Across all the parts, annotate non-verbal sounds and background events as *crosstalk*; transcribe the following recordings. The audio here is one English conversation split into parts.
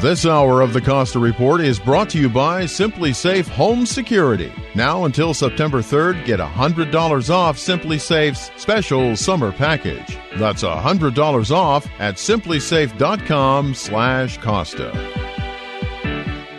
This hour of the Costa Report is brought to you by SimpliSafe Home Security. Now until September 3rd, get $100 off SimpliSafe's special summer package. That's $100 off at simplisafe.com slash costa.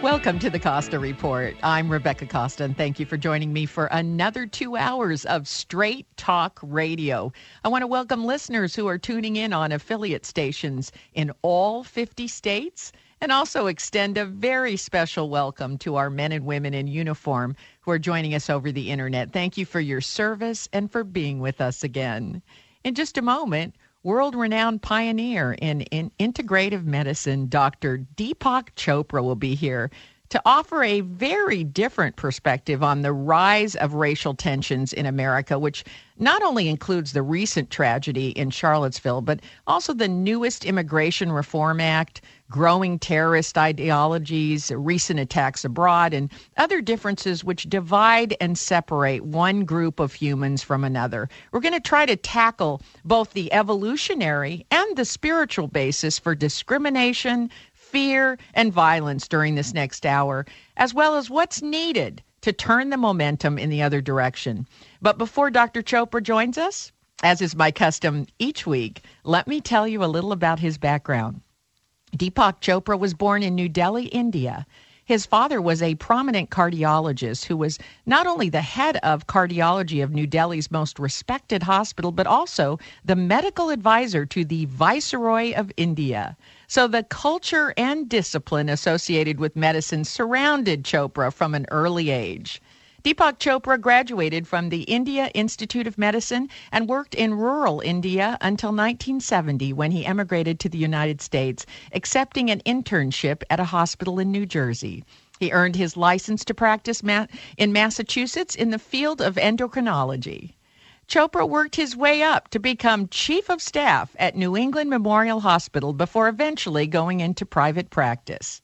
Welcome to the Costa Report. I'm Rebecca Costa, and thank you for joining me for another two hours of straight talk radio. I want to welcome listeners who are tuning in on affiliate stations in all 50 states and also extend a very special welcome to our men and women in uniform who are joining us over the internet. Thank you for your service and for being with us again. In just a moment, world renowned pioneer in, in integrative medicine, Dr. Deepak Chopra, will be here to offer a very different perspective on the rise of racial tensions in America, which not only includes the recent tragedy in Charlottesville, but also the newest Immigration Reform Act, growing terrorist ideologies, recent attacks abroad, and other differences which divide and separate one group of humans from another. We're going to try to tackle both the evolutionary and the spiritual basis for discrimination, fear, and violence during this next hour, as well as what's needed to turn the momentum in the other direction. But before Dr. Chopra joins us, as is my custom each week, let me tell you a little about his background. Deepak Chopra was born in New Delhi, India. His father was a prominent cardiologist who was not only the head of cardiology of New Delhi's most respected hospital, but also the medical advisor to the Viceroy of India. So the culture and discipline associated with medicine surrounded Chopra from an early age. Deepak Chopra graduated from the India Institute of Medicine and worked in rural India until 1970 when he emigrated to the United States, accepting an internship at a hospital in New Jersey. He earned his license to practice ma- in Massachusetts in the field of endocrinology. Chopra worked his way up to become chief of staff at New England Memorial Hospital before eventually going into private practice.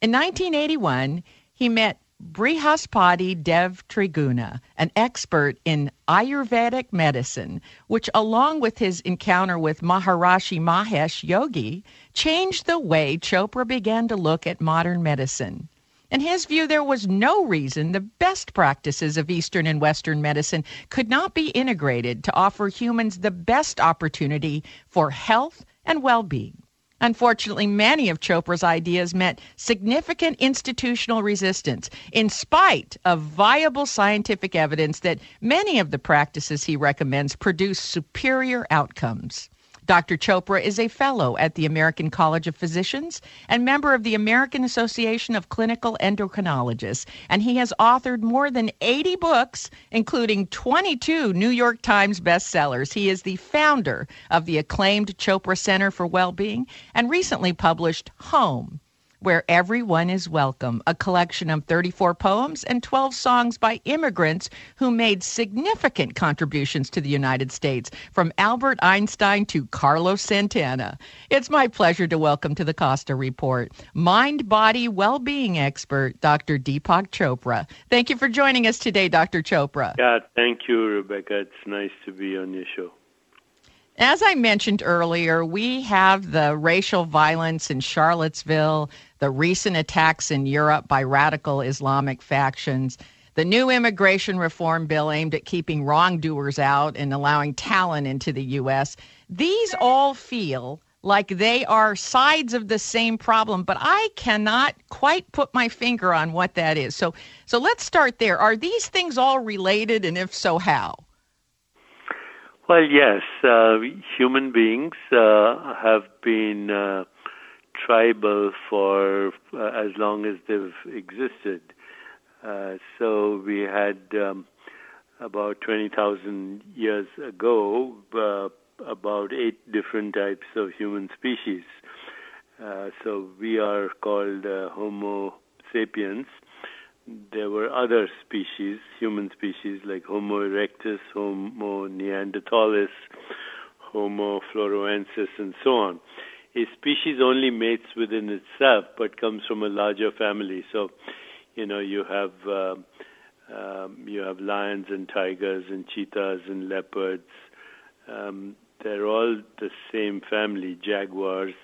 In 1981, he met Brihaspati Dev Triguna, an expert in Ayurvedic medicine, which, along with his encounter with Maharishi Mahesh Yogi, changed the way Chopra began to look at modern medicine. In his view, there was no reason the best practices of Eastern and Western medicine could not be integrated to offer humans the best opportunity for health and well being. Unfortunately, many of Chopra's ideas met significant institutional resistance, in spite of viable scientific evidence that many of the practices he recommends produce superior outcomes. Dr. Chopra is a fellow at the American College of Physicians and member of the American Association of Clinical Endocrinologists, and he has authored more than 80 books, including 22 New York Times bestsellers. He is the founder of the acclaimed Chopra Center for Wellbeing and recently published Home where everyone is welcome, a collection of 34 poems and 12 songs by immigrants who made significant contributions to the United States, from Albert Einstein to Carlos Santana. It's my pleasure to welcome to the Costa Report mind body well being expert, Dr. Deepak Chopra. Thank you for joining us today, Dr. Chopra. Yeah, thank you, Rebecca. It's nice to be on your show. As I mentioned earlier, we have the racial violence in Charlottesville, the recent attacks in Europe by radical Islamic factions, the new immigration reform bill aimed at keeping wrongdoers out and allowing talent into the U.S. These all feel like they are sides of the same problem, but I cannot quite put my finger on what that is. So, so let's start there. Are these things all related, and if so, how? Well, yes, uh, human beings uh, have been uh, tribal for uh, as long as they've existed. Uh, so we had um, about 20,000 years ago, uh, about eight different types of human species. Uh, so we are called uh, Homo sapiens. There were other species, human species like Homo erectus, Homo neanderthalis, Homo florensis, and so on. A species only mates within itself, but comes from a larger family. So, you know, you have uh, um, you have lions and tigers and cheetahs and leopards. Um, they're all the same family, jaguars,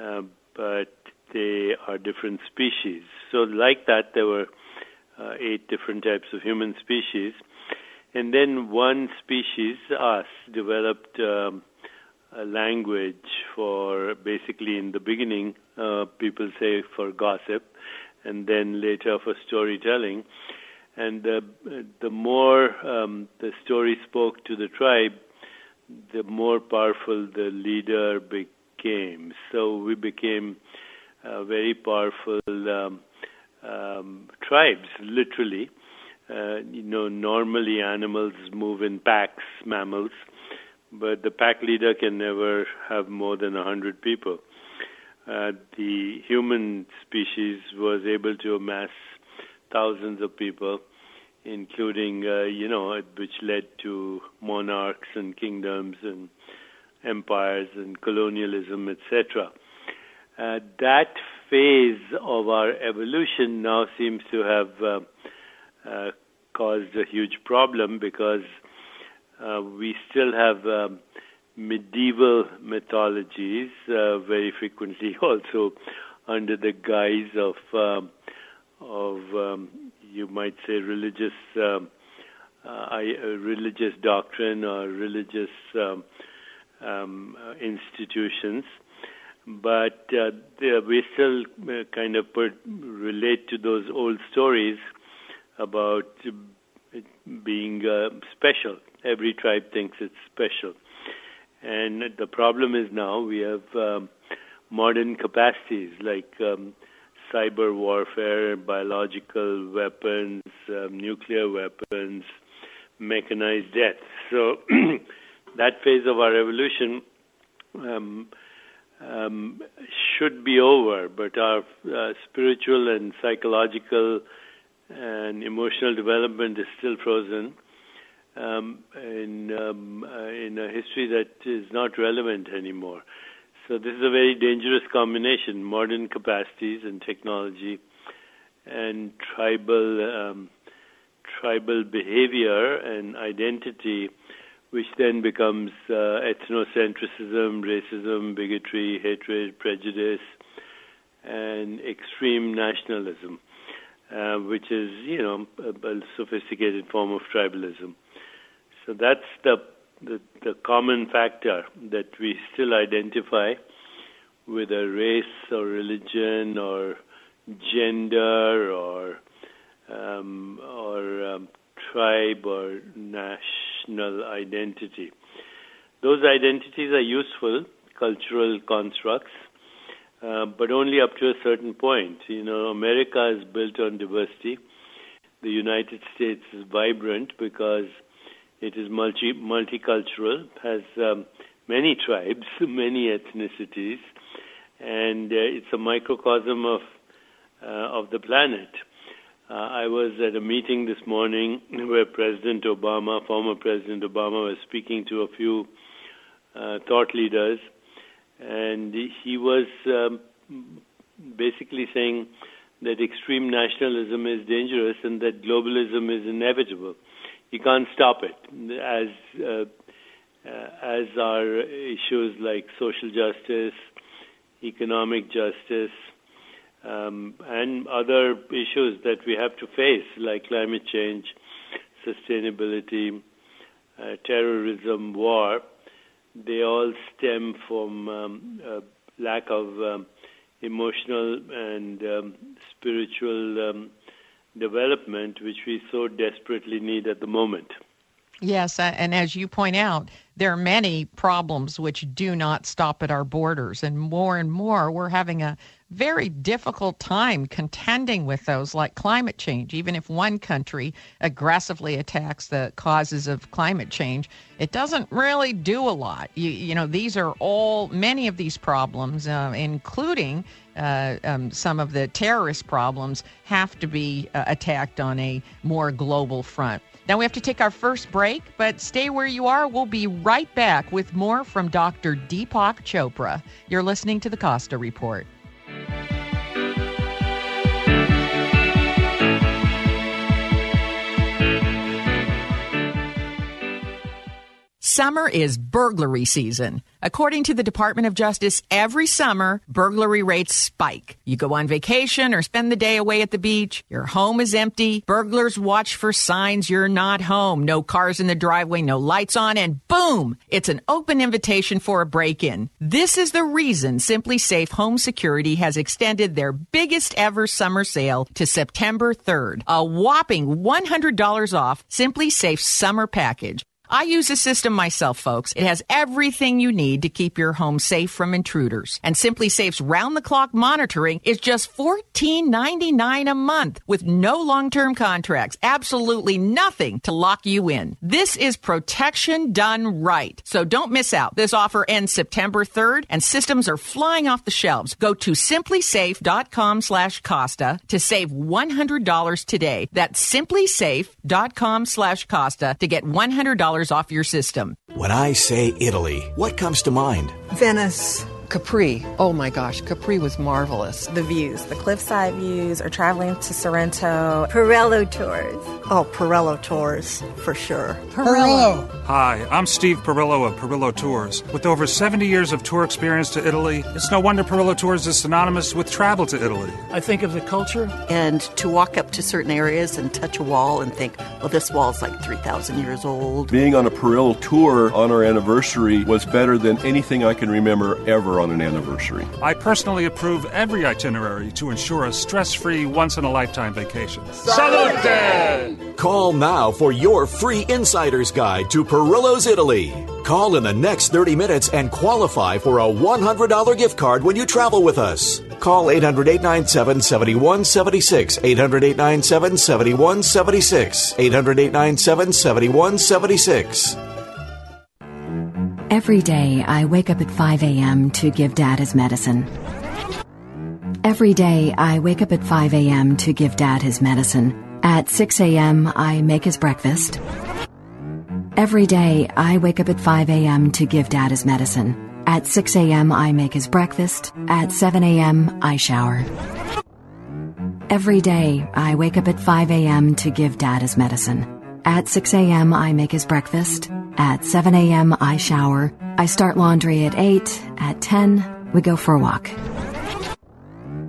uh, but they are different species. So, like that, there were uh, eight different types of human species. And then one species, us, developed um, language for basically in the beginning, uh, people say for gossip, and then later for storytelling. And the, more um, the story spoke to the tribe, the more powerful the leader became. So we became very powerful um, um, tribes, literally. Uh, you know, normally animals move in packs, mammals, but the pack leader can never have more than a hundred people. Uh, the human species was able to amass thousands of people, including, uh, you know, which led to monarchs and kingdoms and empires and colonialism, etc. Uh, that phase of our evolution now seems to have uh, uh, caused a huge problem because uh, we still have um, medieval mythologies, uh, very frequently *laughs* also under the guise of um, of um, you might say religious um, uh, religious doctrine or religious um, um, institutions, but uh, we still uh, kind of relate to those old stories about being uh, special. Every tribe thinks it's special. And the problem is now we have um, modern capacities like um, cyber warfare, biological weapons, um, nuclear weapons, mechanized death. So *clears throat* that phase of our evolution um, um, should be over, but our uh, spiritual and psychological and emotional development is still frozen um, in um, uh, in a history that is not relevant anymore. So this is a very dangerous combination: modern capacities and technology, and tribal um, tribal behavior and identity, which then becomes uh, ethnocentrism, racism, bigotry, hatred, prejudice, and extreme nationalism uh, which is, you know, a, a, sophisticated form of tribalism. So that's the, the, the common factor that we still identify with a race or religion or gender or um, or um, tribe or national identity. Those identities are useful cultural constructs uh, but only up to a certain point. You know, America is built on diversity. The United States is vibrant because it is multi multicultural, has um, many tribes, *laughs* many ethnicities, and uh, it's a microcosm of uh, of the planet. Uh, I was at a meeting this morning *laughs* where President Obama, former President Obama, was speaking to a few uh, thought leaders and he was um, basically saying that extreme nationalism is dangerous and that globalism is inevitable. You can't stop it, as uh, as are issues like social justice, economic justice, um, and other issues that we have to face, like climate change, sustainability, uh, terrorism, war they all stem from um, lack of um, emotional and um, spiritual um, development, which we so desperately need at the moment. Yes, and as you point out, there are many problems which do not stop at our borders, and more and more we're having a very difficult time contending with those like climate change. Even if one country aggressively attacks the causes of climate change, it doesn't really do a lot. You, you know, these are all, many of these problems, uh, including uh, um, some of the terrorist problems, have to be uh, attacked on a more global front. Now we have to take our first break, but stay where you are. We'll be right back with more from Dr. Deepak Chopra. You're listening to the Costa Report. Summer is burglary season. According to the Department of Justice, every summer, burglary rates spike. You go on vacation or spend the day away at the beach, your home is empty, burglars watch for signs you're not home, no cars in the driveway, no lights on, and boom! It's an open invitation for a break in. This is the reason SimpliSafe Home Security has extended their biggest ever summer sale to September 3rd. A whopping $100 off SimpliSafe's summer package. I use the system myself, folks. It has everything you need to keep your home safe from intruders. And SimpliSafe's round the clock monitoring is just $14.99 a month with no long term contracts. Absolutely nothing to lock you in. This is protection done right. So don't miss out. This offer ends September 3rd and systems are flying off the shelves. Go to simplisafe.com slash Costa to save $100 today. That's simplisafe.com slash Costa to get $100 off your system. When I say Italy, what comes to mind? Venice. Capri. Oh my gosh, Capri was marvelous. The views, the cliffside views, or traveling to Sorrento. Perillo Tours. Oh, Perillo Tours, for sure. Perillo. Hi, I'm Steve Perillo of Perillo Tours. With over 70 years of tour experience to Italy, it's no wonder Perillo Tours is synonymous with travel to Italy. I think of the culture. And to walk up to certain areas and touch a wall and think, well, this wall's like 3,000 years old. Being on a Perillo tour on our anniversary was better than anything I can remember ever on an anniversary. I personally approve every itinerary to ensure a stress free, once in a lifetime vacation. Salute! Call now for your free insider's guide to Perillo's Italy. Call in the next 30 minutes and qualify for a $100 gift card when you travel with us. Call 800 897 7176. 800 897 7176. 800 897 7176. Every day, I wake up at 5 a.m. to give Dad his medicine. Every day, I wake up at 5 a.m. to give Dad his medicine. At 6 a.m., I make his breakfast. Every day, I wake up at 5 a.m. to give Dad his medicine. At 6 a.m., I make his breakfast. At 7 a.m., I shower. Every day, I wake up at 5 a.m. to give Dad his medicine. At 6 a.m., I make his breakfast. At 7 a.m., I shower. I start laundry at 8. At 10, we go for a walk.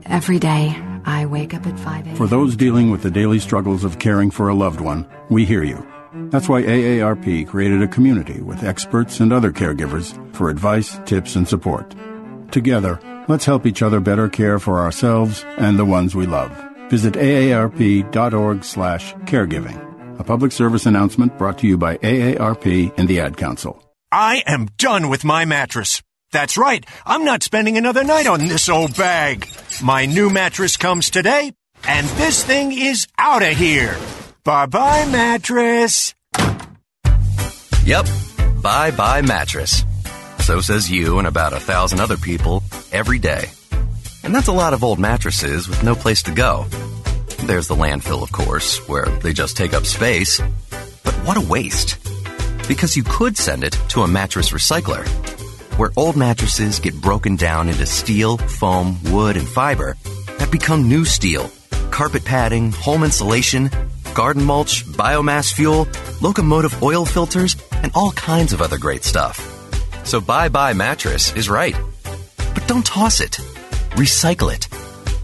Every day, I wake up at 5 a.m. For those dealing with the daily struggles of caring for a loved one, we hear you. That's why AARP created a community with experts and other caregivers for advice, tips, and support. Together, let's help each other better care for ourselves and the ones we love. Visit aarp.org slash caregiving. A public service announcement brought to you by AARP and the Ad Council. I am done with my mattress. That's right. I'm not spending another night on this old bag. My new mattress comes today, and this thing is out of here. Bye bye, mattress. Yep. Bye bye, mattress. So says you and about a thousand other people every day. And that's a lot of old mattresses with no place to go. There's the landfill, of course, where they just take up space. But what a waste. Because you could send it to a mattress recycler, where old mattresses get broken down into steel, foam, wood, and fiber that become new steel, carpet padding, home insulation, garden mulch, biomass fuel, locomotive oil filters, and all kinds of other great stuff. So Bye Bye Mattress is right. But don't toss it. Recycle it.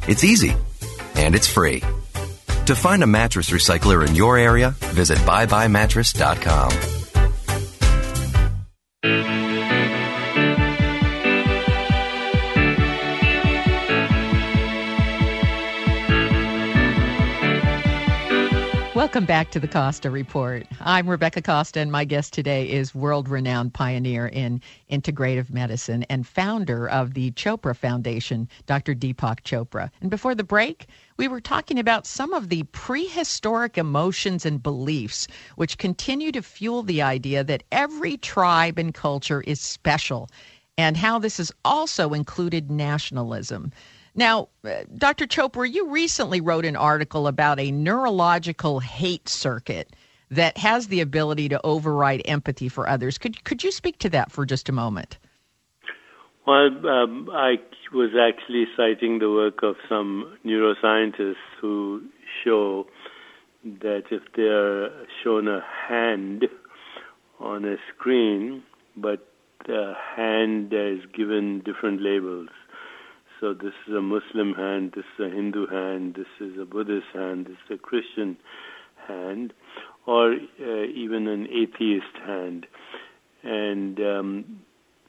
It's easy. And it's free. To find a mattress recycler in your area, visit byebyemattress.com. Welcome back to the Costa Report. I'm Rebecca Costa, and my guest today is world renowned pioneer in integrative medicine and founder of the Chopra Foundation, Dr. Deepak Chopra. And before the break, we were talking about some of the prehistoric emotions and beliefs which continue to fuel the idea that every tribe and culture is special, and how this has also included nationalism. Now, uh, Dr. Chopra, you recently wrote an article about a neurological hate circuit that has the ability to override empathy for others. Could could you speak to that for just a moment? Well, um, I was actually citing the work of some neuroscientists who show that if they are shown a hand on a screen, but the hand is given different labels, so this is a Muslim hand, this is a Hindu hand, this is a Buddhist hand, this is a Christian hand, or uh, even an atheist hand. And um,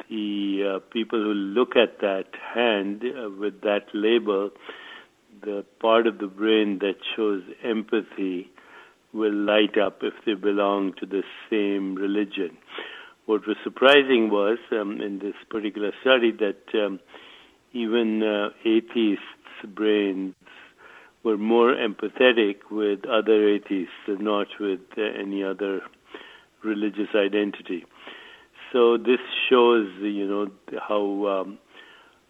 the uh, people who look at that hand uh, with that label, the part of the brain that shows empathy will light up if they belong to the same religion. What was surprising was um, in this particular study that um, even uh, atheists' brains were more empathetic with other atheists and not with uh, any other religious identity. So this shows, you know, how um,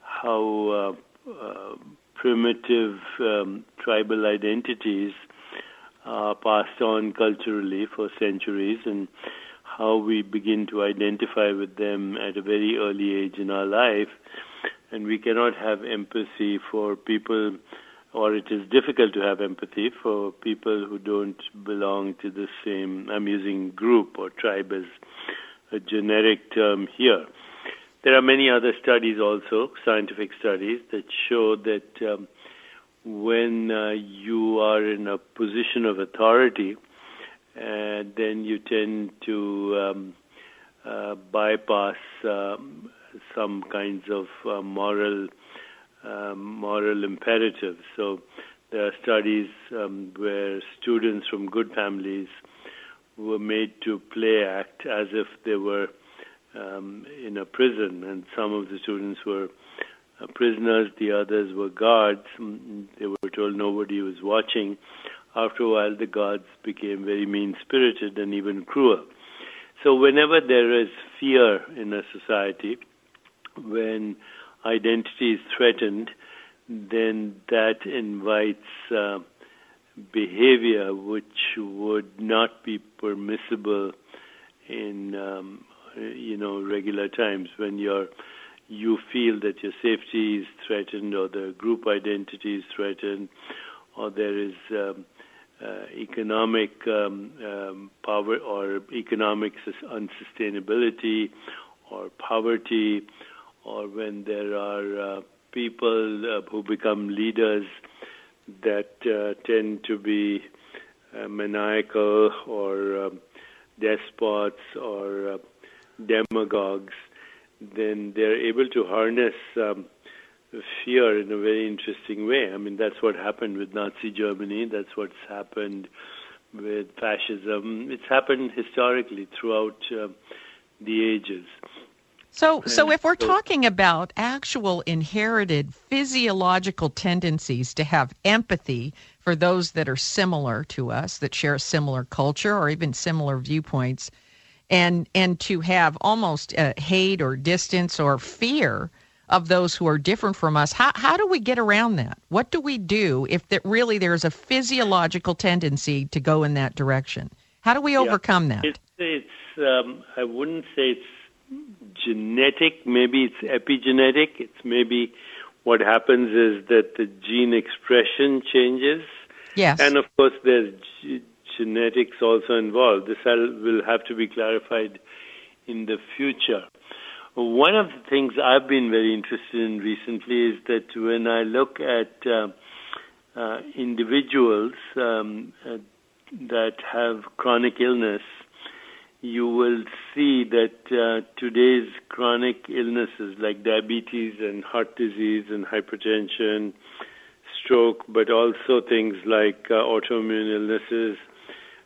how uh, uh, primitive um, tribal identities are passed on culturally for centuries, and how we begin to identify with them at a very early age in our life and we cannot have empathy for people, or it is difficult to have empathy for people who don't belong to the same, I'm using group or tribe as a generic term here. There are many other studies also, scientific studies, that show that um, when uh, you are in a position of authority, uh, then you tend to um, uh, bypass um, some kinds of uh, moral um, moral imperatives. So there are studies um, where students from good families were made to play act as if they were um, in a prison, and some of the students were uh, prisoners, the others were guards. Mm, they were told nobody was watching. After a while, the guards became very mean spirited and even cruel. So, whenever there is fear in a society, when identity is threatened, then that invites uh, behavior which would not be permissible in um, you know regular times when you're you feel that your safety is threatened or the group identity is threatened or there is um, uh, economic um, um, power or economic unsustainability or poverty or when there are uh, people uh, who become leaders that uh, tend to be uh, maniacal or um, despots or demagogues, then they're able to harness um, fear in a very interesting way. I mean, that's what happened with Nazi Germany. That's what's happened with fascism. It's happened historically throughout uh, the ages. So, so if we're talking about actual inherited physiological tendencies to have empathy for those that are similar to us, that share a similar culture or even similar viewpoints, and and to have almost uh, hate or distance or fear of those who are different from us, how how do we get around that? What do we do if that really there's a physiological tendency to go in that direction? How do we overcome yeah, that? It's, it's um, I wouldn't say it's genetic, maybe it's epigenetic. It's maybe what happens is that the gene expression changes. Yes. And of course, there's g- genetics also involved. This will have to be clarified in the future. One of the things I've been very interested in recently is that when I look at uh, uh, individuals um, uh, that have chronic illness, you will see that uh, today's chronic illnesses like diabetes and heart disease and hypertension, stroke, but also things like uh, autoimmune illnesses,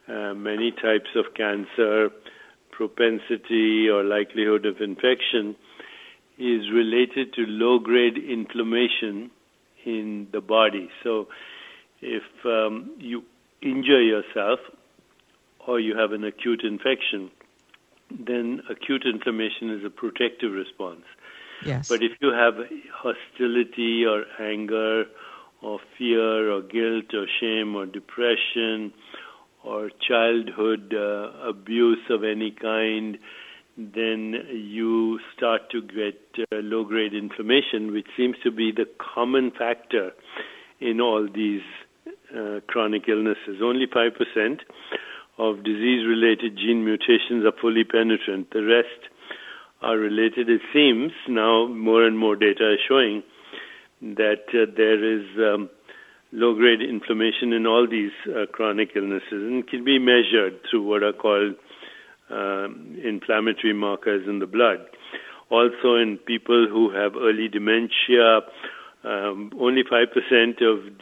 uh, many types of cancer, propensity or likelihood of infection is related to low grade inflammation in the body. So, if um, you injure yourself or you have an acute infection, then acute inflammation is a protective response. Yes. But if you have hostility or anger or fear or guilt or shame or depression or childhood uh, abuse of any kind, then you start to get uh, low grade inflammation, which seems to be the common factor in all these uh, chronic illnesses. Only 5% of disease related gene mutations are fully penetrant. The rest are related. It seems now more and more data is showing that uh, there is um, low grade inflammation in all these uh, chronic illnesses and can be measured through what are called um, inflammatory markers in the blood. Also, in people who have early dementia, um, only 5% of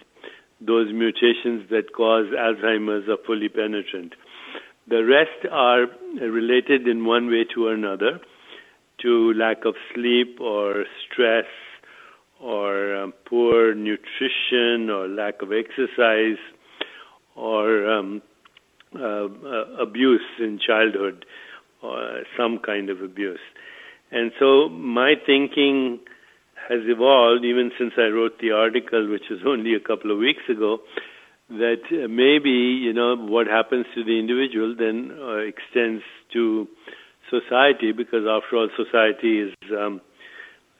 those mutations that cause Alzheimer's are fully penetrant. The rest are related in one way to another to lack of sleep or stress or um, poor nutrition or lack of exercise or um, uh, uh, abuse in childhood or some kind of abuse. And so my thinking has evolved even since I wrote the article, which was only a couple of weeks ago, that uh, maybe you know what happens to the individual then uh, extends to society because after all society is um,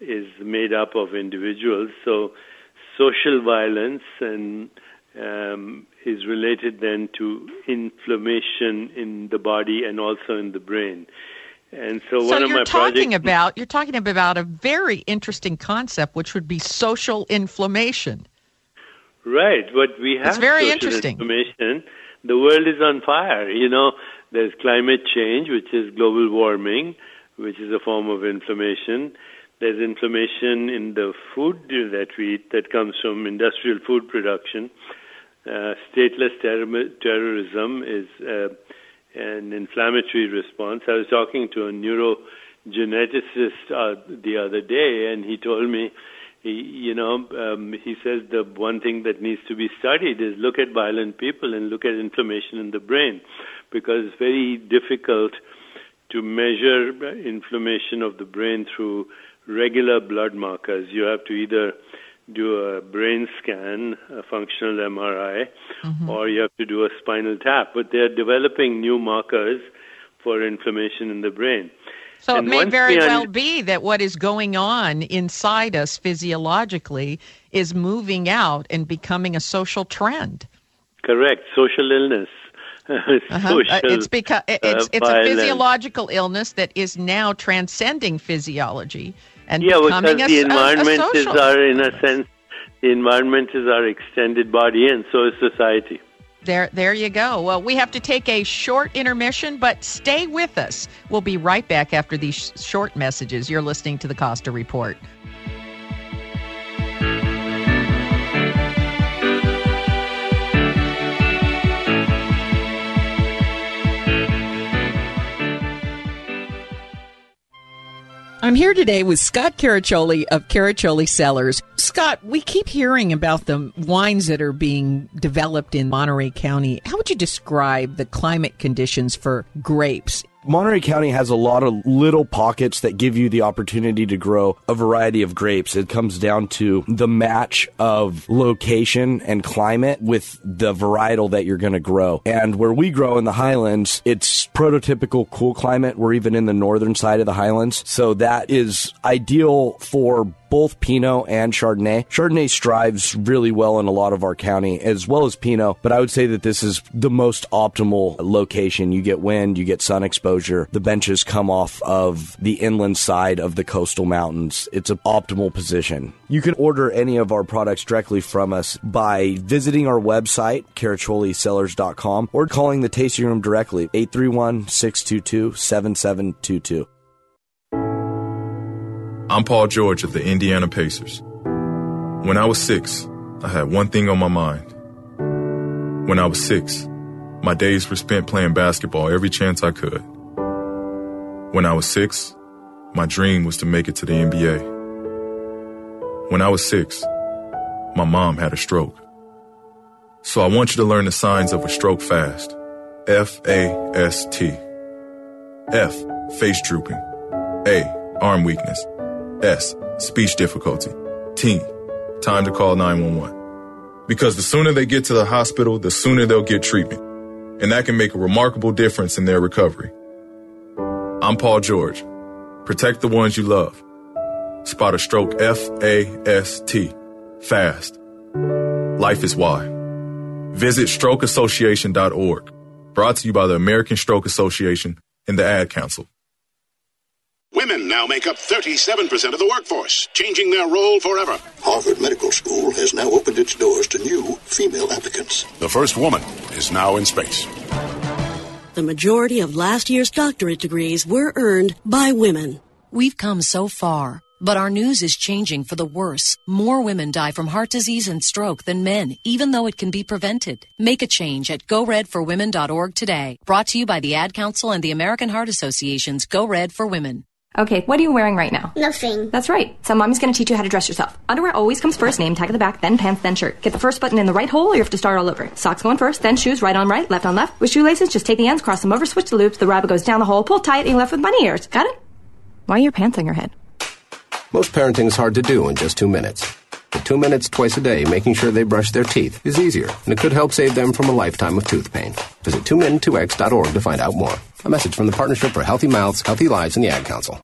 is made up of individuals. So social violence and um, is related then to inflammation in the body and also in the brain. And so, so one of my you're talking projects about you're talking about a very interesting concept which would be social inflammation Right, but we have It's very interesting. information. The world is on fire. You know, there's climate change, which is global warming, which is a form of inflammation. There's inflammation in the food that we eat that comes from industrial food production. Uh, stateless terror- terrorism is uh, an inflammatory response. I was talking to a neurogeneticist uh, the other day, and he told me he, you know, um, he says the one thing that needs to be studied is look at violent people and look at inflammation in the brain, because it's very difficult to measure inflammation of the brain through regular blood markers. You have to either do a brain scan, a functional MRI, or you have to do a spinal tap. But they're developing new markers for inflammation in the brain. So And it may very we well be that what is going on inside us physiologically is moving out and becoming a social trend. Correct. Social illness. *laughs* Uh-huh. Social, Uh, it's because uh, it's it's a physiological illness that is now transcending physiology and yeah, becoming because a, the s- a- a environment is social. our, in a sense, the environment is our extended body, and so is society. There, there you go. Well, we have to take a short intermission, but stay with us. We'll be right back after these sh- short messages. You're listening to the Costa Report. Here today with Scott Caraccioli of Caraccioli Cellars. Scott, we keep hearing about the wines that are being developed in Monterey County. How would you describe the climate conditions for grapes? Monterey County has a lot of little pockets that give you the opportunity to grow a variety of grapes. It comes down to the match of location and climate with the varietal that you're going to grow. And where we grow in the highlands, it's prototypical cool climate. We're even in the northern side of the highlands. So that is ideal for both Pinot and Chardonnay. Chardonnay strives really well in a lot of our county as well as Pinot, but I would say that this is the most optimal location. You get wind, you get sun exposure. The benches come off of the inland side of the coastal mountains. It's an optimal position. You can order any of our products directly from us by visiting our website, caracciolicellars.com, or calling the tasting room directly, 831 622 7722. I'm Paul George of the Indiana Pacers. When I was six, I had one thing on my mind. When I was six, My days were spent playing basketball every chance I could. When I was six, my dream was to make it to the NBA. When I was six, my mom had a stroke. So I want you to learn the signs of a stroke fast. F A S T. F, face drooping. A, arm weakness. S, speech difficulty. T, time to call 911. Because the sooner they get to the hospital, the sooner they'll get treatment. And that can make a remarkable difference in their recovery. I'm Paul George. Protect the ones you love. Spot a stroke F A S T. Fast. Life is why. Visit strokeassociation.org. Brought to you by the American Stroke Association and the Ad Council. Women now make up 37% of the workforce, changing their role forever. Harvard Medical School has now opened its doors to new female applicants. The first woman is now in space. The majority of last year's doctorate degrees were earned by women. We've come so far, but our news is changing for the worse. More women die from heart disease and stroke than men, even though it can be prevented. Make a change at goredforwomen.org today. Brought to you by the Ad Council and the American Heart Association's Go Red for Women. Okay, what are you wearing right now? Nothing. That's right. So mommy's gonna teach you how to dress yourself. Underwear always comes first, name tag at the back, then pants, then shirt. Get the first button in the right hole or you have to start all over. Socks going first, then shoes, right on right, left on left. With shoelaces, just take the ends, cross them over, switch the loops, the rabbit goes down the hole, pull tight, and you're left with bunny ears. Got it? Why are your pants on your head? Most parenting is hard to do in just two minutes. But two minutes twice a day making sure they brush their teeth is easier, and it could help save them from a lifetime of tooth pain. Visit 2min2x.org to find out more. A message from the Partnership for Healthy Mouths, Healthy Lives, and the Ad Council.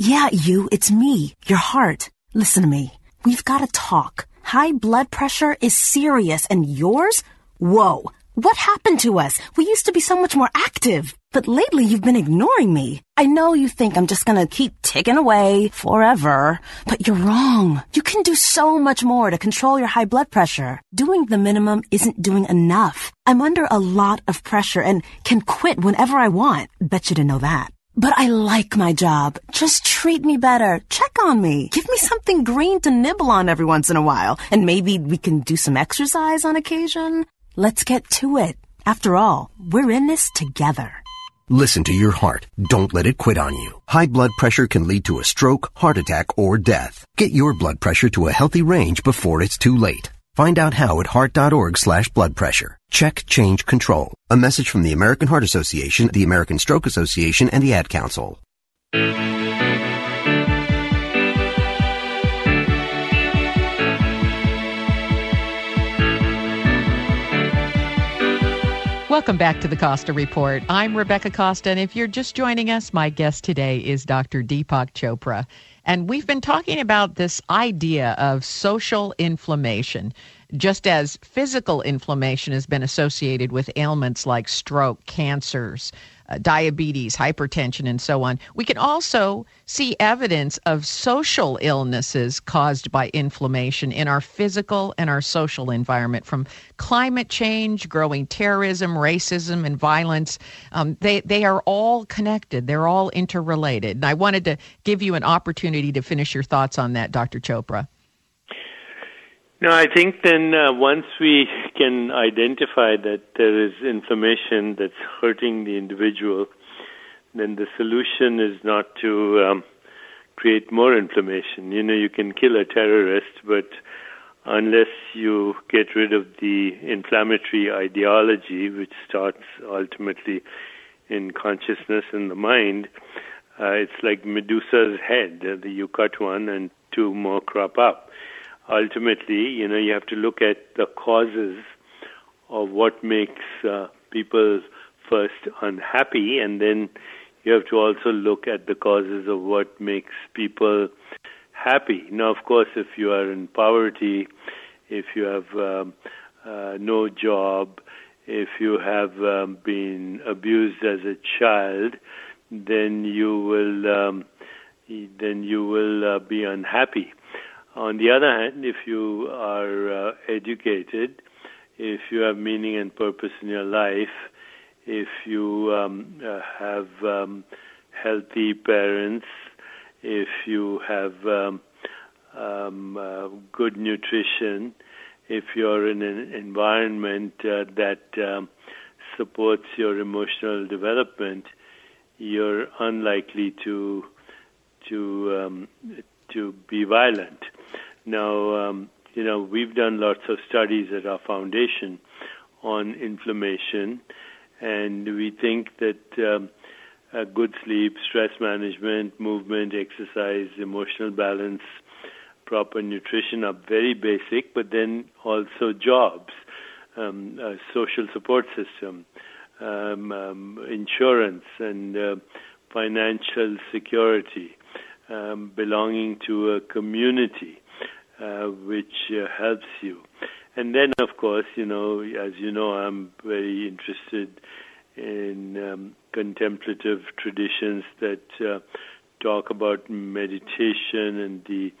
Yeah, you, it's me, your heart. Listen to me. We've got to talk. High blood pressure is serious, and yours? Whoa. What happened to us? We used to be so much more active. But lately you've been ignoring me. I know you think I'm just gonna keep ticking away forever, but you're wrong. You can do so much more to control your high blood pressure. Doing the minimum isn't doing enough. I'm under a lot of pressure and can quit whenever I want. Bet you didn't know that. But I like my job. Just treat me better. Check on me. Give me something green to nibble on every once in a while. And maybe we can do some exercise on occasion. Let's get to it. After all, we're in this together. Listen to your heart. Don't let it quit on you. High blood pressure can lead to a stroke, heart attack, or death. Get your blood pressure to a healthy range before it's too late. Find out how at heart.org slash blood pressure. Check, change, control. A message from the American Heart Association, the American Stroke Association, and the Ad Council. Welcome back to the Costa Report. I'm Rebecca Costa, and if you're just joining us, my guest today is Dr. Deepak Chopra. And we've been talking about this idea of social inflammation. Just as physical inflammation has been associated with ailments like stroke, cancers, uh, diabetes, hypertension, and so on, we can also see evidence of social illnesses caused by inflammation in our physical and our social environment, from climate change, growing terrorism, racism, and violence. Um, they, they are all connected, they're all interrelated. And I wanted to give you an opportunity to finish your thoughts on that, Dr. Chopra. No, I think then uh, once we can identify that there is inflammation that's hurting the individual, then the solution is not to um, create more inflammation. You know, you can kill a terrorist, but unless you get rid of the inflammatory ideology, which starts ultimately in consciousness in the mind, uh, it's like Medusa's head. You cut one and two more crop up ultimately, you know, you have to look at the causes of what makes uh, people first unhappy, and then you have to also look at the causes of what makes people happy. Now, of course, if you are in poverty, if you have um, uh, no job, if you have um, been abused as a child, then you will um, then you will uh, be unhappy. On the other hand, if you are uh, educated, if you have meaning and purpose in your life, if you um, uh, have um, healthy parents, if you have um, um, uh, good nutrition, if you're in an environment uh, that um, supports your emotional development, you're unlikely to to um, to be violent. Now, um, you know, we've done lots of studies at our foundation on inflammation, and we think that um, good sleep, stress management, movement, exercise, emotional balance, proper nutrition are very basic, but then also jobs, um, a social support system, um, um, insurance, and uh, financial security, um, belonging to a community uh, which uh, helps you. And then, of course, you know, as you know, I'm very interested in um, contemplative traditions that uh, talk about meditation and the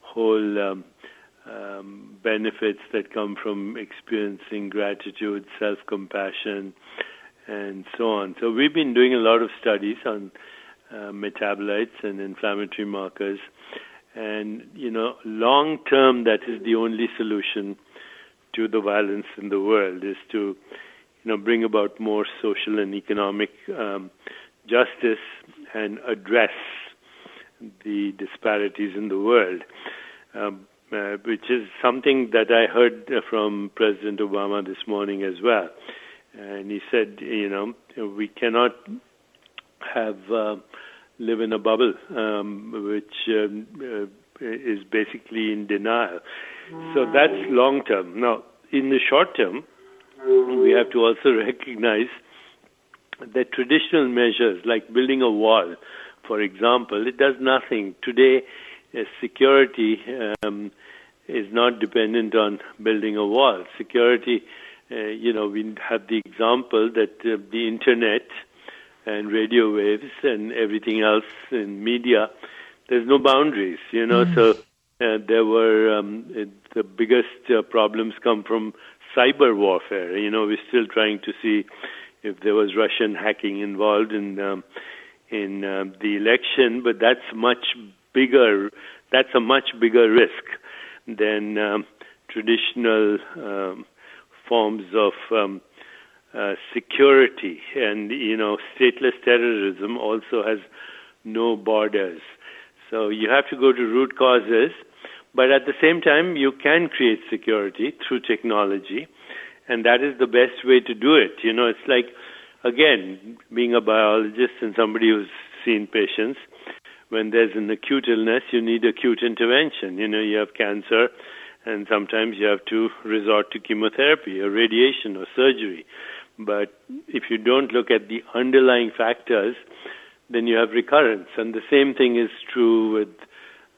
whole um, um, benefits that come from experiencing gratitude, self compassion, and so on. So we've been doing a lot of studies on uh, metabolites and inflammatory markers. And, you know, long term, that is the only solution to the violence in the world is to, you know, bring about more social and economic um, justice and address the disparities in the world, um, uh, which is something that I heard from President Obama this morning as well. And he said, you know, we cannot have uh, live in a bubble, um, which um, uh, is basically in denial. So that's long term. Now, in the short term, we have to also *laughs* recognize that traditional measures like building a wall, for example, it does nothing. Today, uh, security um, is not dependent on building a wall. Security uh, you know, we have the example that uh, the internet and radio waves and everything else in media, there's no boundaries, you know. Mm. So uh, there were um, it, the biggest uh, problems come from cyber warfare. You know, we're still trying to see if there was Russian hacking involved in um, in um, the election, but that's much bigger. That's a much bigger risk than um, traditional. Um, forms of um, uh, security. And, you know, stateless terrorism also has no borders. So you have to go to root causes, but at the same time, you can create security through technology, and that is the best way to do it. You know, it's like, again, being a biologist and somebody who's seen patients, when there's an acute illness, you need acute intervention. You know, you have cancer, and sometimes you have to resort to chemotherapy or radiation or surgery. But if you don't look at the underlying factors, then you have recurrence. And the same thing is true with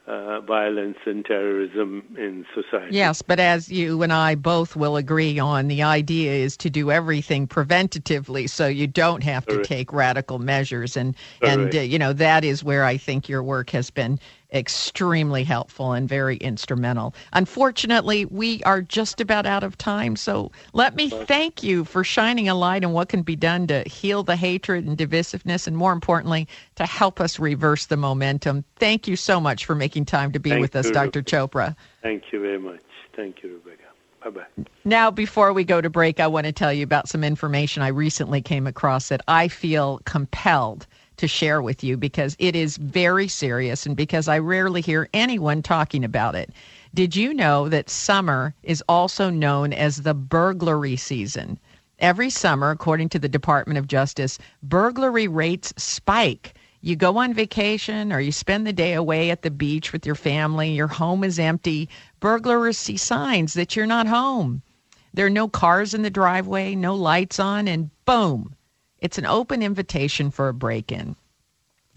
uh, violence and terrorism in society. Yes, but as you and I both will agree on, the idea is to do everything preventatively, so you don't have to Correct. take radical measures, and and uh, you know that is where I think your work has been extremely helpful and very instrumental. Unfortunately, we are just about out of time, so let me thank you for shining a light on what can be done to heal the hatred and divisiveness, and more importantly, to help us reverse the momentum. Thank you so much for making time to be thank with us, Dr. Chopra. Thank you very much. Thank you, Rebecca. Bye bye. Now, before we go to break, I want to tell you about some information I recently came across that I feel compelled to share with you because it is very serious and because I rarely hear anyone talking about it. Did you know that summer is also known as the burglary season? Every summer, according to the Department of Justice, burglary rates spike. You go on vacation or you spend the day away at the beach with your family, your home is empty. Burglars see signs that you're not home. There are no cars in the driveway, no lights on, and boom, it's an open invitation for a break in.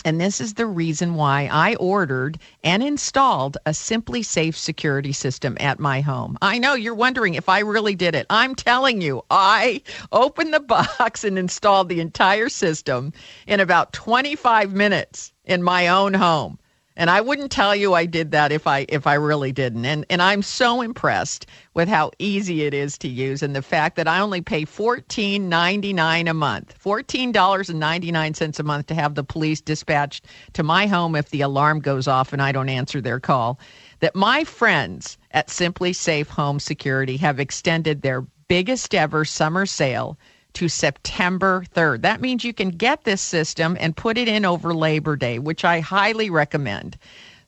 And this is the reason why I ordered and installed a SimpliSafe security system at my home. I know you're wondering if I really did it. I'm telling you, I opened the box and installed the entire system in about 25 minutes in my own home. And I wouldn't tell you I did that if I if I really didn't. And and I'm so impressed with how easy it is to use and the fact that I only pay $14.99 a month. $14.99 a month to have the police dispatched to my home if the alarm goes off and I don't answer their call. That my friends at SimpliSafe Home Security have extended their biggest ever summer sale to September 3rd. That means you can get this system and put it in over Labor Day, which I highly recommend.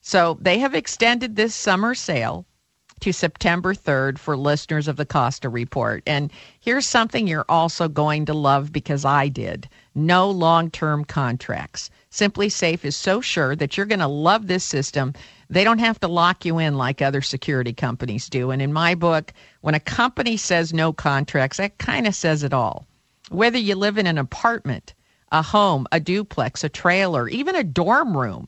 So they have extended this summer sale to September 3rd for listeners of the Costa Report. And here's something you're also going to love because I did no long term contracts. SimpliSafe is so sure that you're going to love this system. They don't have to lock you in like other security companies do. And in my book, when a company says no contracts, that kind of says it all. Whether you live in an apartment, a home, a duplex, a trailer, even a dorm room,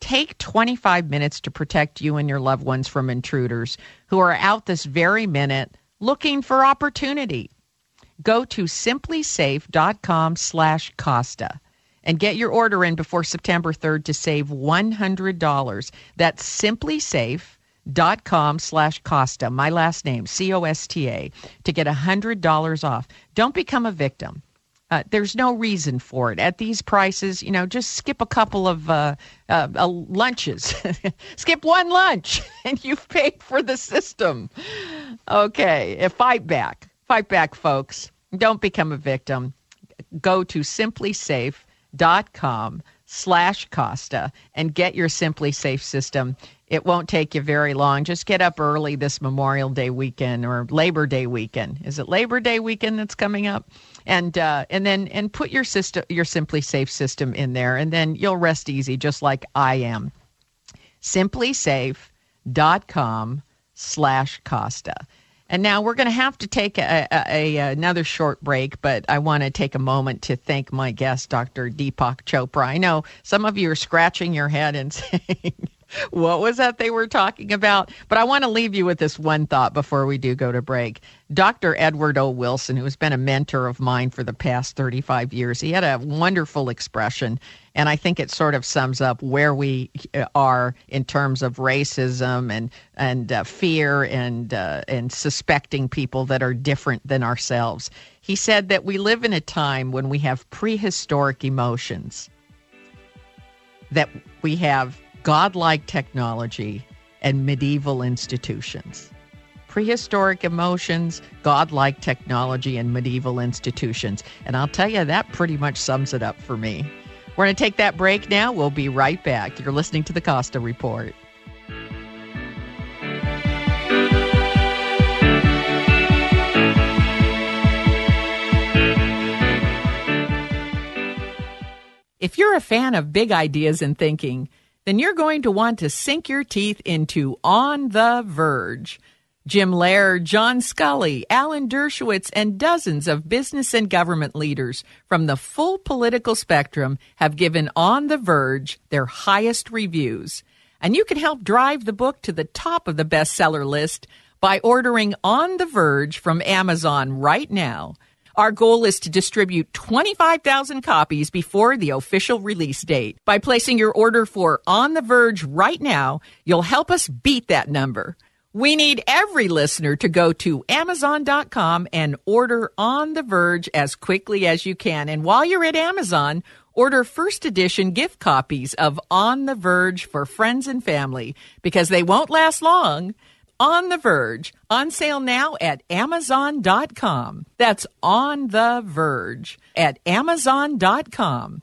take 25 minutes to protect you and your loved ones from intruders who are out this very minute looking for opportunity. Go to simplisafe.com slash Costa and get your order in before September 3rd to save $100. That's simplisafe.com slash Costa, my last name, C-O-S-T-A, to get $100 off. Don't become a victim. Uh, there's no reason for it at these prices. You know, just skip a couple of uh, uh, uh lunches, *laughs* skip one lunch, *laughs* and you've paid for the system. Okay, fight back, fight back, folks. Don't become a victim. Go to simplisafe.com slash Costa and get your SimpliSafe system. It won't take you very long. Just get up early this Memorial Day weekend or Labor Day weekend. Is it Labor Day weekend that's coming up? And uh, and then and put your system, your SimpliSafe system in there, and then you'll rest easy, just like I am. SimpliSafe.com slash Costa. And now we're going to have to take a, a, a, another short break, but I want to take a moment to thank my guest, Dr. Deepak Chopra. I know some of you are scratching your head and *laughs* saying, what was that they were talking about? But I want to leave you with this one thought before we do go to break. Dr. Edward O. Wilson, who has been a mentor of mine for the past 35 years, he had a wonderful expression, and I think it sort of sums up where we uh, are in terms of racism and and uh, fear and uh, and suspecting people that are different than ourselves. He said that we live in a time when we have prehistoric emotions, that we have godlike technology, and medieval institutions. Prehistoric emotions, godlike technology, and medieval institutions. And I'll tell you, that pretty much sums it up for me. We're going to take that break now. We'll be right back. You're listening to the Costa Report. If you're a fan of big ideas and thinking, then you're going to want to sink your teeth into On the Verge. Jim Laird, John Sculley, Alan Dershowitz, and dozens of business and government leaders from the full political spectrum have given On the Verge their highest reviews. And you can help drive the book to the top of the bestseller list by ordering On the Verge from Amazon right now. Our goal is to distribute 25,000 copies before the official release date. By placing your order for On the Verge right now, you'll help us beat that number. We need every listener to go to Amazon.com and order On the Verge as quickly as you can. And while you're at Amazon, order first edition gift copies of On the Verge for friends and family because they won't last long. On the Verge, on sale now at Amazon.com. That's On the Verge at Amazon.com.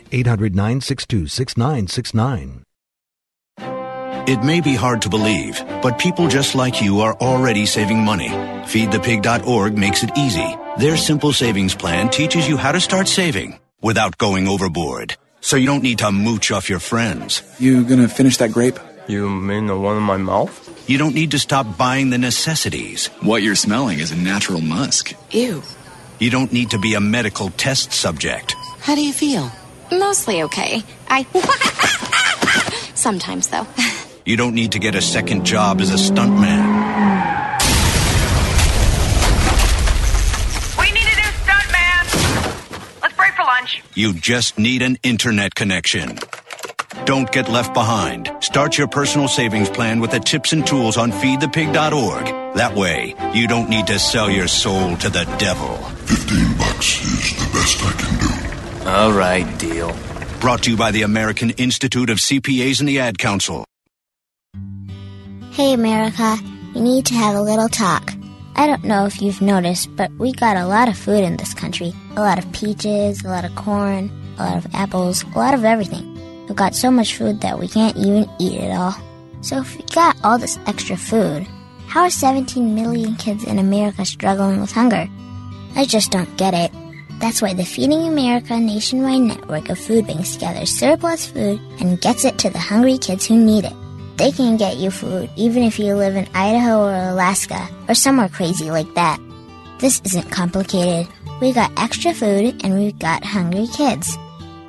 800 962 6969. It may be hard to believe, but people just like you are already saving money. FeedThePig.org makes it easy. Their simple savings plan teaches you how to start saving without going overboard. So you don't need to mooch off your friends. You gonna finish that grape? You mean the one in my mouth? You don't need to stop buying the necessities. What you're smelling is a natural musk. Ew. You don't need to be a medical test subject. How do you feel? Mostly okay. I. *laughs* Sometimes, though. *laughs* You don't need to get a second job as a stuntman. We need a new stuntman. Let's break for lunch. You just need an internet connection. Don't get left behind. Start your personal savings plan with the tips and tools on feedthepig.org. That way, you don't need to sell your soul to the devil. 15 bucks is the best I can do. All right, deal. Brought to you by the American Institute of CPAs and the Ad Council. Hey, America, we need to have a little talk. I don't know if you've noticed, but we got a lot of food in this country. A lot of peaches, a lot of corn, a lot of apples, a lot of everything. We've got so much food that we can't even eat it all. So if we got all this extra food, how are 17 million kids in America struggling with hunger? I just don't get it. That's why the Feeding America nationwide network of food banks gathers surplus food and gets it to the hungry kids who need it. They can get you food even if you live in Idaho or Alaska or somewhere crazy like that. This isn't complicated. We got extra food and we've got hungry kids.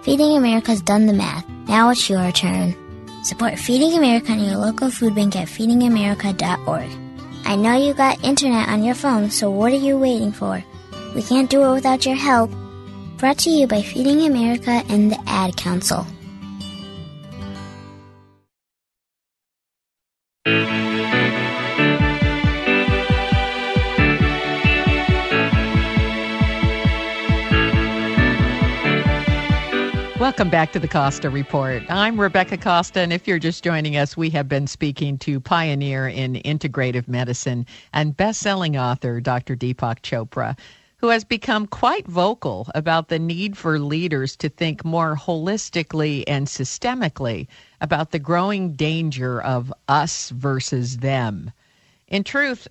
Feeding America's done the math. Now it's your turn. Support Feeding America and your local food bank at feedingamerica.org. I know you got internet on your phone, so what are you waiting for? We can't do it without your help. Brought to you by Feeding America and the Ad Council. Welcome back to the Costa Report. I'm Rebecca Costa, and if you're just joining us, we have been speaking to pioneer in integrative medicine and best-selling author Dr. Deepak Chopra, who has become quite vocal about the need for leaders to think more holistically and systemically about the growing danger of us versus them. In truth,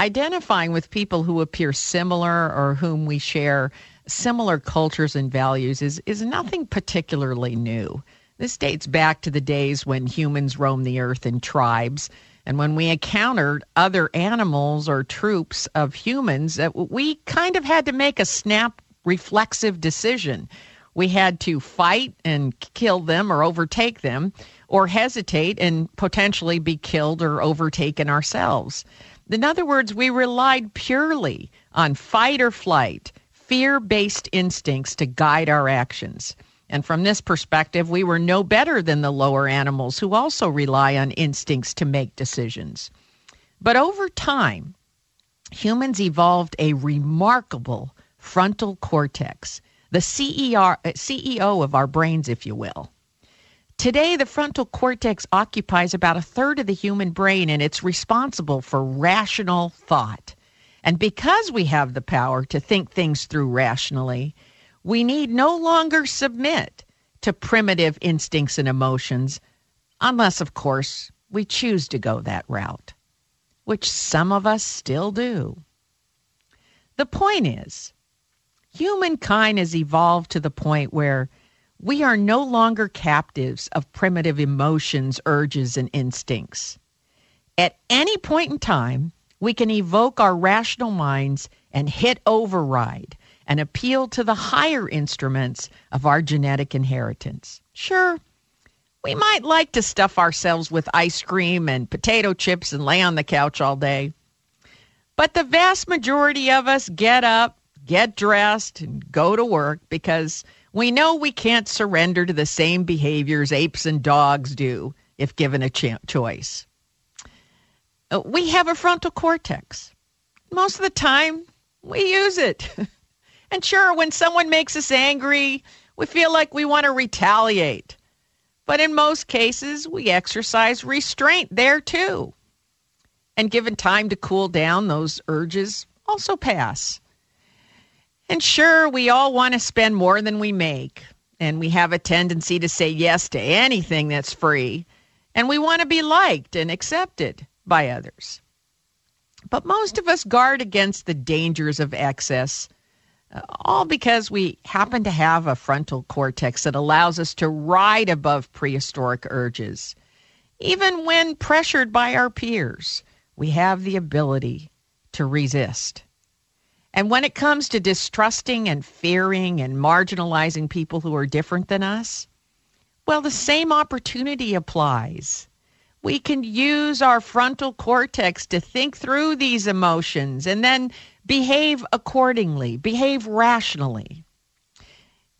identifying with people who appear similar or whom we share similar cultures and values is, is nothing particularly new. This dates back to the days when humans roamed the earth in tribes and when we encountered other animals or troops of humans, we kind of had to make a snap reflexive decision. We had to fight and kill them or overtake them, or hesitate and potentially be killed or overtaken ourselves. In other words, we relied purely on fight or flight fear based instincts to guide our actions. And from this perspective, we were no better than the lower animals who also rely on instincts to make decisions. But over time, humans evolved a remarkable frontal cortex, the CER, uh, CEO of our brains, if you will. Today, the frontal cortex occupies about a third of the human brain and it's responsible for rational thought. And because we have the power to think things through rationally, we need no longer submit to primitive instincts and emotions, unless, of course, we choose to go that route, which some of us still do. The point is, humankind has evolved to the point where we are no longer captives of primitive emotions, urges, and instincts. At any point in time, we can evoke our rational minds and hit override and appeal to the higher instruments of our genetic inheritance. Sure, we might like to stuff ourselves with ice cream and potato chips and lay on the couch all day. But the vast majority of us get up, get dressed, and go to work because We know we can't surrender to the same behaviors apes and dogs do if given a ch- choice. Uh, we have a frontal cortex. Most of the time, we use it. *laughs* and sure, when someone makes us angry, we feel like we want to retaliate. But in most cases, we exercise restraint there too. And given time to cool down, those urges also pass. And sure, we all want to spend more than we make. And we have a tendency to say yes to anything that's free. And we want to be liked and accepted by others. But most of us guard against the dangers of excess, all because we happen to have a frontal cortex that allows us to ride above prehistoric urges. Even when pressured by our peers, we have the ability to resist. And when it comes to distrusting and fearing and marginalizing people who are different than us, well, the same opportunity applies we can use our frontal cortex to think through these emotions and then behave accordingly, behave rationally.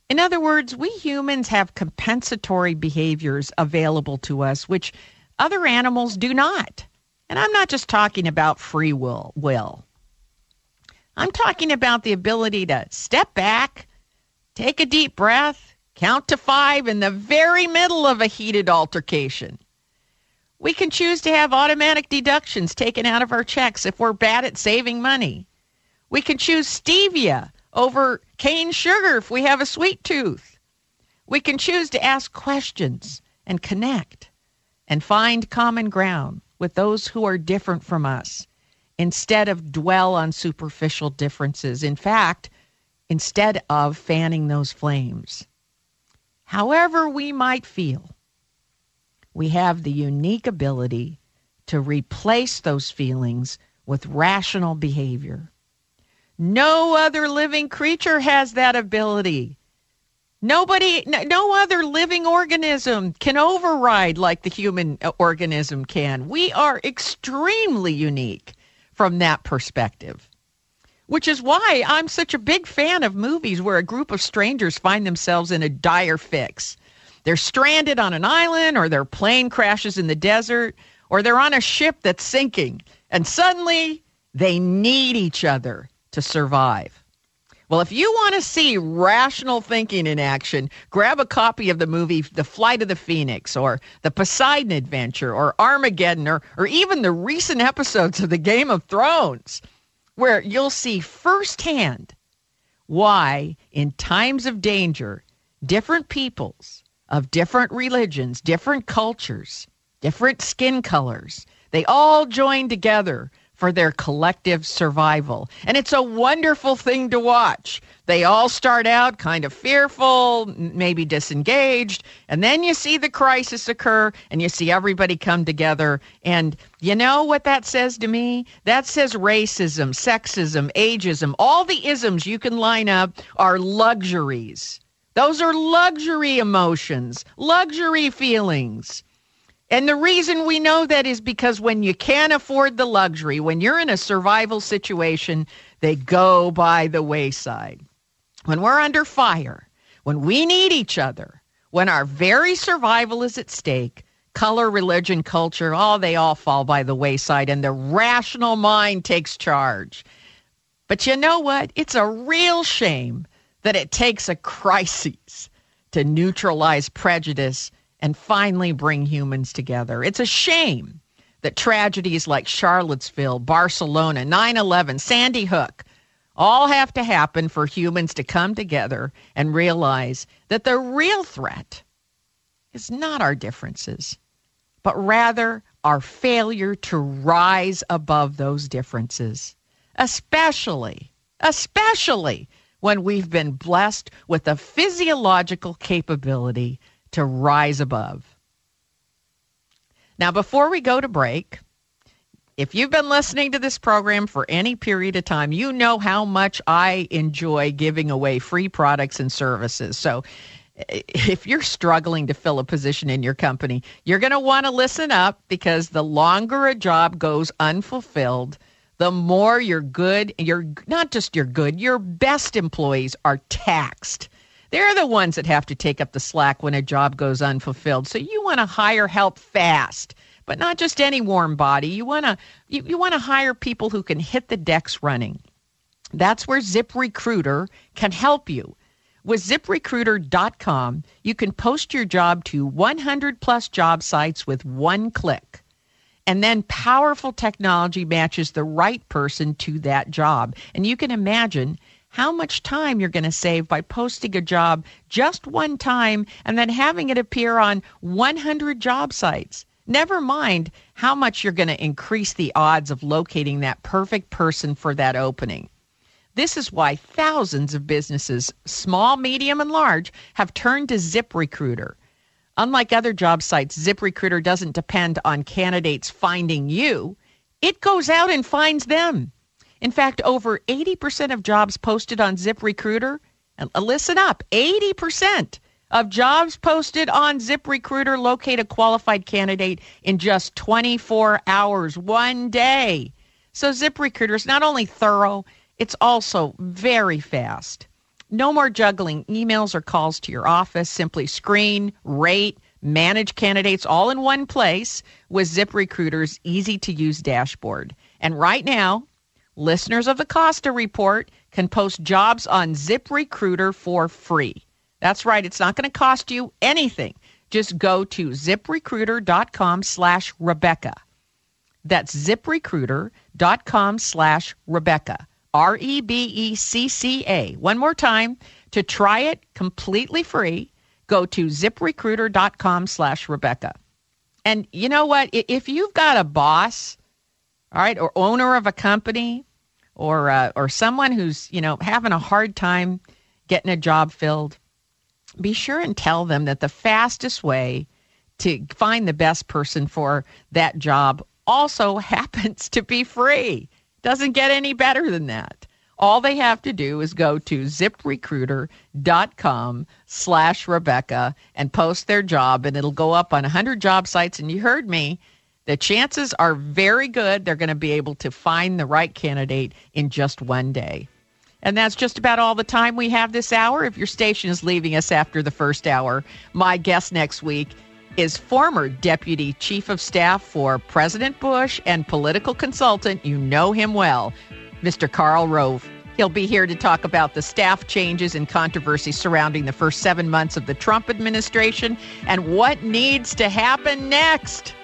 In other words, we humans have compensatory behaviors available to us, which other animals do not. And I'm not just talking about free will, will. I'm talking about the ability to step back, take a deep breath, count to five in the very middle of a heated altercation we can choose to have automatic deductions taken out of our checks if we're bad at saving money. We can choose stevia over cane sugar if we have a sweet tooth. We can choose to ask questions and connect and find common ground with those who are different from us instead of dwell on superficial differences. In fact, instead of fanning those flames. However, we might feel, we have the unique ability to replace those feelings with rational behavior. No other living creature has that ability. Nobody, no other living organism can override like the human uh, organism can. We are extremely unique from that perspective, which is why I'm such a big fan of movies where a group of strangers find themselves in a dire fix they're stranded on an island or their plane crashes in the desert or they're on a ship that's sinking and suddenly they need each other to survive. Well, if you want to see rational thinking in action, grab a copy of the movie The Flight of the Phoenix or The Poseidon Adventure or Armageddon or, or even the recent episodes of the Game of Thrones, where you'll see firsthand why, in times of danger, different peoples of different religions, different cultures, different skin colors. They all join together for their collective survival. And it's a wonderful thing to watch. They all start out kind of fearful, maybe disengaged, and then you see the crisis occur and you see everybody come together. And you know what that says to me? That says racism, sexism, ageism, all the isms you can line up are luxuries those are luxury emotions, luxury feelings. And the reason we know that is because when you can't afford the luxury, when you're in a survival situation, they go by the wayside. When we're under fire, when we need each other, when our very survival is at stake, color, religion, culture, all they all fall by the wayside and the rational mind takes charge. But you know what? It's a real shame that it takes a crisis to neutralize prejudice and finally bring humans together. It's a shame that tragedies like Charlottesville, Barcelona, 9 11, Sandy Hook all have to happen for humans to come together and realize that the real threat is not our differences, but rather our failure to rise above those differences, especially, especially when we've been blessed with a physiological capability to rise above. Now, before we go to break, if you've been listening to this program for any period of time, you know how much I enjoy giving away free products and services. So if you're struggling to fill a position in your company, you're going to want to listen up because the longer a job goes unfulfilled, the more your good, your not just your good, your best employees are taxed. They're the ones that have to take up the slack when a job goes unfulfilled. So you want to hire help fast, but not just any warm body. You want to you, you want to hire people who can hit the decks running. That's where ZipRecruiter can help you. With ziprecruiter.com, you can post your job to 100 plus job sites with one click. And then powerful technology matches the right person to that job. And you can imagine how much time you're going to save by posting a job just one time and then having it appear on 100 job sites. Never mind how much you're going to increase the odds of locating that perfect person for that opening. This is why thousands of businesses, small, medium, and large, have turned to ZipRecruiter. Unlike other job sites, ZipRecruiter doesn't depend on candidates finding you, it goes out and finds them. In fact, over 80% of jobs posted on ZipRecruiter, listen up, 80% of jobs posted on ZipRecruiter locate a qualified candidate in just 24 hours, one day. So ZipRecruiter is not only thorough, it's also very fast. No more juggling emails or calls to your office. Simply screen, rate, manage candidates all in one place with ZipRecruiter's easy to use dashboard. And right now, listeners of the Costa Report can post jobs on ZipRecruiter for free. That's right, it's not going to cost you anything. Just go to ziprecruiter.com slash Rebecca. That's ziprecruiter.com slash Rebecca. R E B E C C A. One more time to try it completely free. Go to ziprecruiter.com slash Rebecca. And you know what? If you've got a boss, all right, or owner of a company, or uh, or someone who's you know having a hard time getting a job filled, be sure and tell them that the fastest way to find the best person for that job also *laughs* happens to be free. Doesn't get any better than that. All they have to do is go to ziprecruiter.com slash Rebecca and post their job, and it'll go up on 100 job sites. And you heard me. The chances are very good they're going to be able to find the right candidate in just one day. And that's just about all the time we have this hour. If your station is leaving us after the first hour, my guest next week is former Deputy Chief of Staff for President Bush and political consultant. You know him well, Mr. Karl Rove. He'll be here to talk about the staff changes and controversy surrounding the first seven months of the Trump administration and what needs to happen next.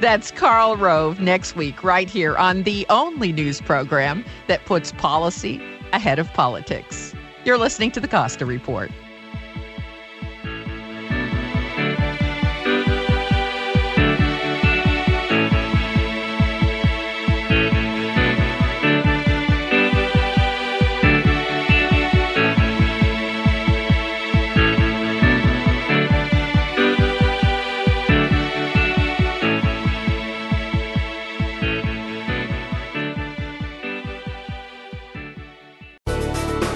That's Karl Rove next week, right here on the only news program that puts policy ahead of politics. You're listening to the Costa Report.